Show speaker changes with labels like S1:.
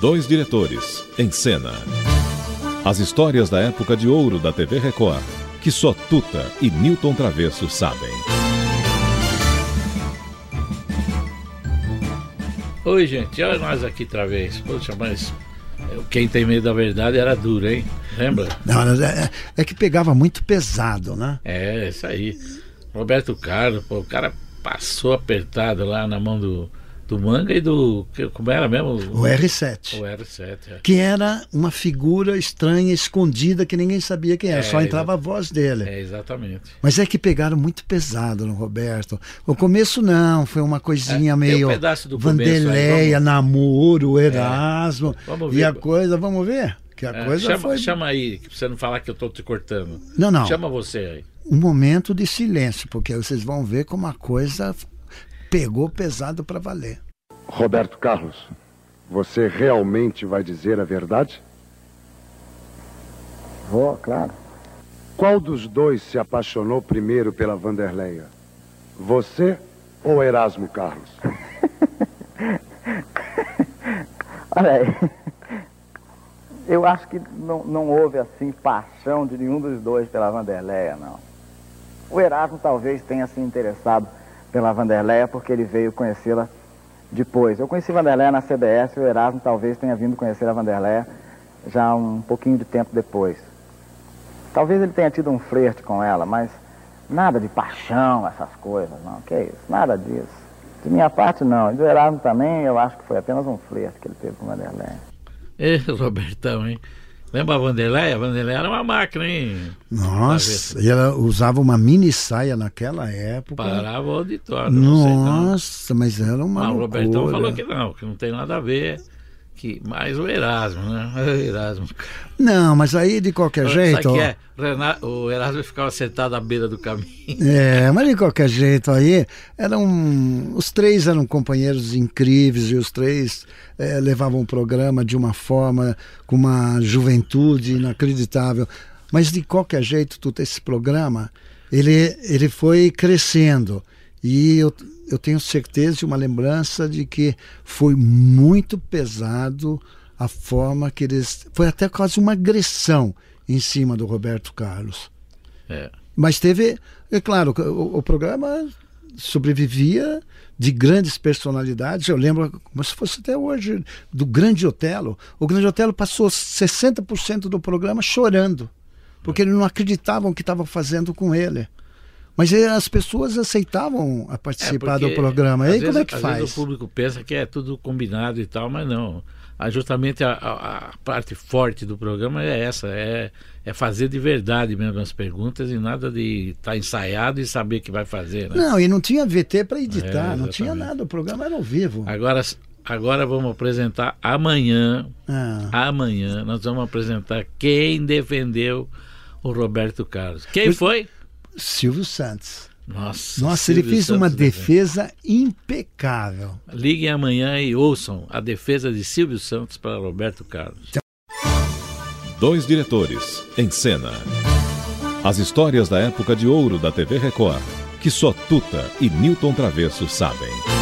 S1: Dois diretores, em cena. As histórias da época de ouro da TV Record, que só Tuta e Newton Travesso sabem.
S2: Oi, gente, olha nós aqui outra vez. Poxa, mas quem tem medo da verdade era duro, hein? Lembra?
S3: Não, é, é que pegava muito pesado, né?
S2: É, isso aí. Roberto Carlos, pô, o cara passou apertado lá na mão do, do manga e do. Como era mesmo?
S3: O R7.
S2: O R7, é.
S3: Que era uma figura estranha, escondida, que ninguém sabia quem era, é, só entrava a voz dele.
S2: É, exatamente.
S3: Mas é que pegaram muito pesado no Roberto. O começo não, foi uma coisinha é, meio. Um
S2: pedaço do
S3: Vandeleia, namoro, é. Erasmo. Vamos ver. E a coisa, vamos ver? Que a é, coisa
S2: chama,
S3: foi...
S2: chama aí, pra você não falar que eu tô te cortando.
S3: Não, não.
S2: Chama você aí.
S3: Um momento de silêncio, porque vocês vão ver como a coisa pegou pesado para valer.
S4: Roberto Carlos, você realmente vai dizer a verdade?
S5: Vou, claro.
S4: Qual dos dois se apaixonou primeiro pela Vanderleia? Você ou Erasmo Carlos?
S5: Olha aí. Eu acho que não, não houve assim paixão de nenhum dos dois pela Vanderleia, não. O Erasmo talvez tenha se interessado pela Vanderleia porque ele veio conhecê-la depois. Eu conheci Vanderleia na CBS o Erasmo talvez tenha vindo conhecer a Vanderleia já um pouquinho de tempo depois. Talvez ele tenha tido um flerte com ela, mas nada de paixão, essas coisas, não. Que isso, nada disso. De minha parte, não. E do Erasmo também, eu acho que foi apenas um flerte que ele teve com Vanderleia.
S2: Ê, Robertão, hein? Lembra a Vanderlei? A Vanderlei era uma máquina, hein?
S3: Nossa, e ela usava uma mini saia naquela época.
S2: Parava o auditório.
S3: Nossa, mas era uma. Mas o
S2: Robertão falou que não, que não tem nada a ver que mais o Erasmo, né? O Erasmo.
S3: Não, mas aí de qualquer jeito.
S2: Sabe que é? O Erasmo ficava sentado à beira do caminho.
S3: É, mas de qualquer jeito aí eram os três eram companheiros incríveis e os três é, levavam o programa de uma forma com uma juventude inacreditável. Mas de qualquer jeito, todo esse programa ele ele foi crescendo e eu eu tenho certeza e uma lembrança de que foi muito pesado a forma que eles. Foi até quase uma agressão em cima do Roberto Carlos.
S2: É.
S3: Mas teve. É claro, o, o programa sobrevivia de grandes personalidades. Eu lembro, como se fosse até hoje, do Grande Otelo. O Grande Otelo passou 60% do programa chorando, porque eles não acreditavam o que estavam fazendo com ele. Mas as pessoas aceitavam a participar é do programa. Aí vezes, como é que faz?
S2: o público pensa que é tudo combinado e tal, mas não. Ah, justamente a, a, a, parte forte do programa é essa, é, é fazer de verdade mesmo as perguntas e nada de estar tá ensaiado e saber que vai fazer. Né?
S3: Não, e não tinha VT para editar, é, não tinha nada, o programa era ao vivo.
S2: Agora, agora vamos apresentar amanhã, ah. amanhã nós vamos apresentar quem defendeu o Roberto Carlos. Quem foi?
S3: Silvio Santos.
S2: Nossa,
S3: Nossa Silvio ele fez Santos uma defesa impecável.
S2: Liguem amanhã e ouçam a defesa de Silvio Santos para Roberto Carlos.
S1: Dois diretores, em cena. As histórias da época de ouro da TV Record, que só Tuta e Newton Travesso sabem.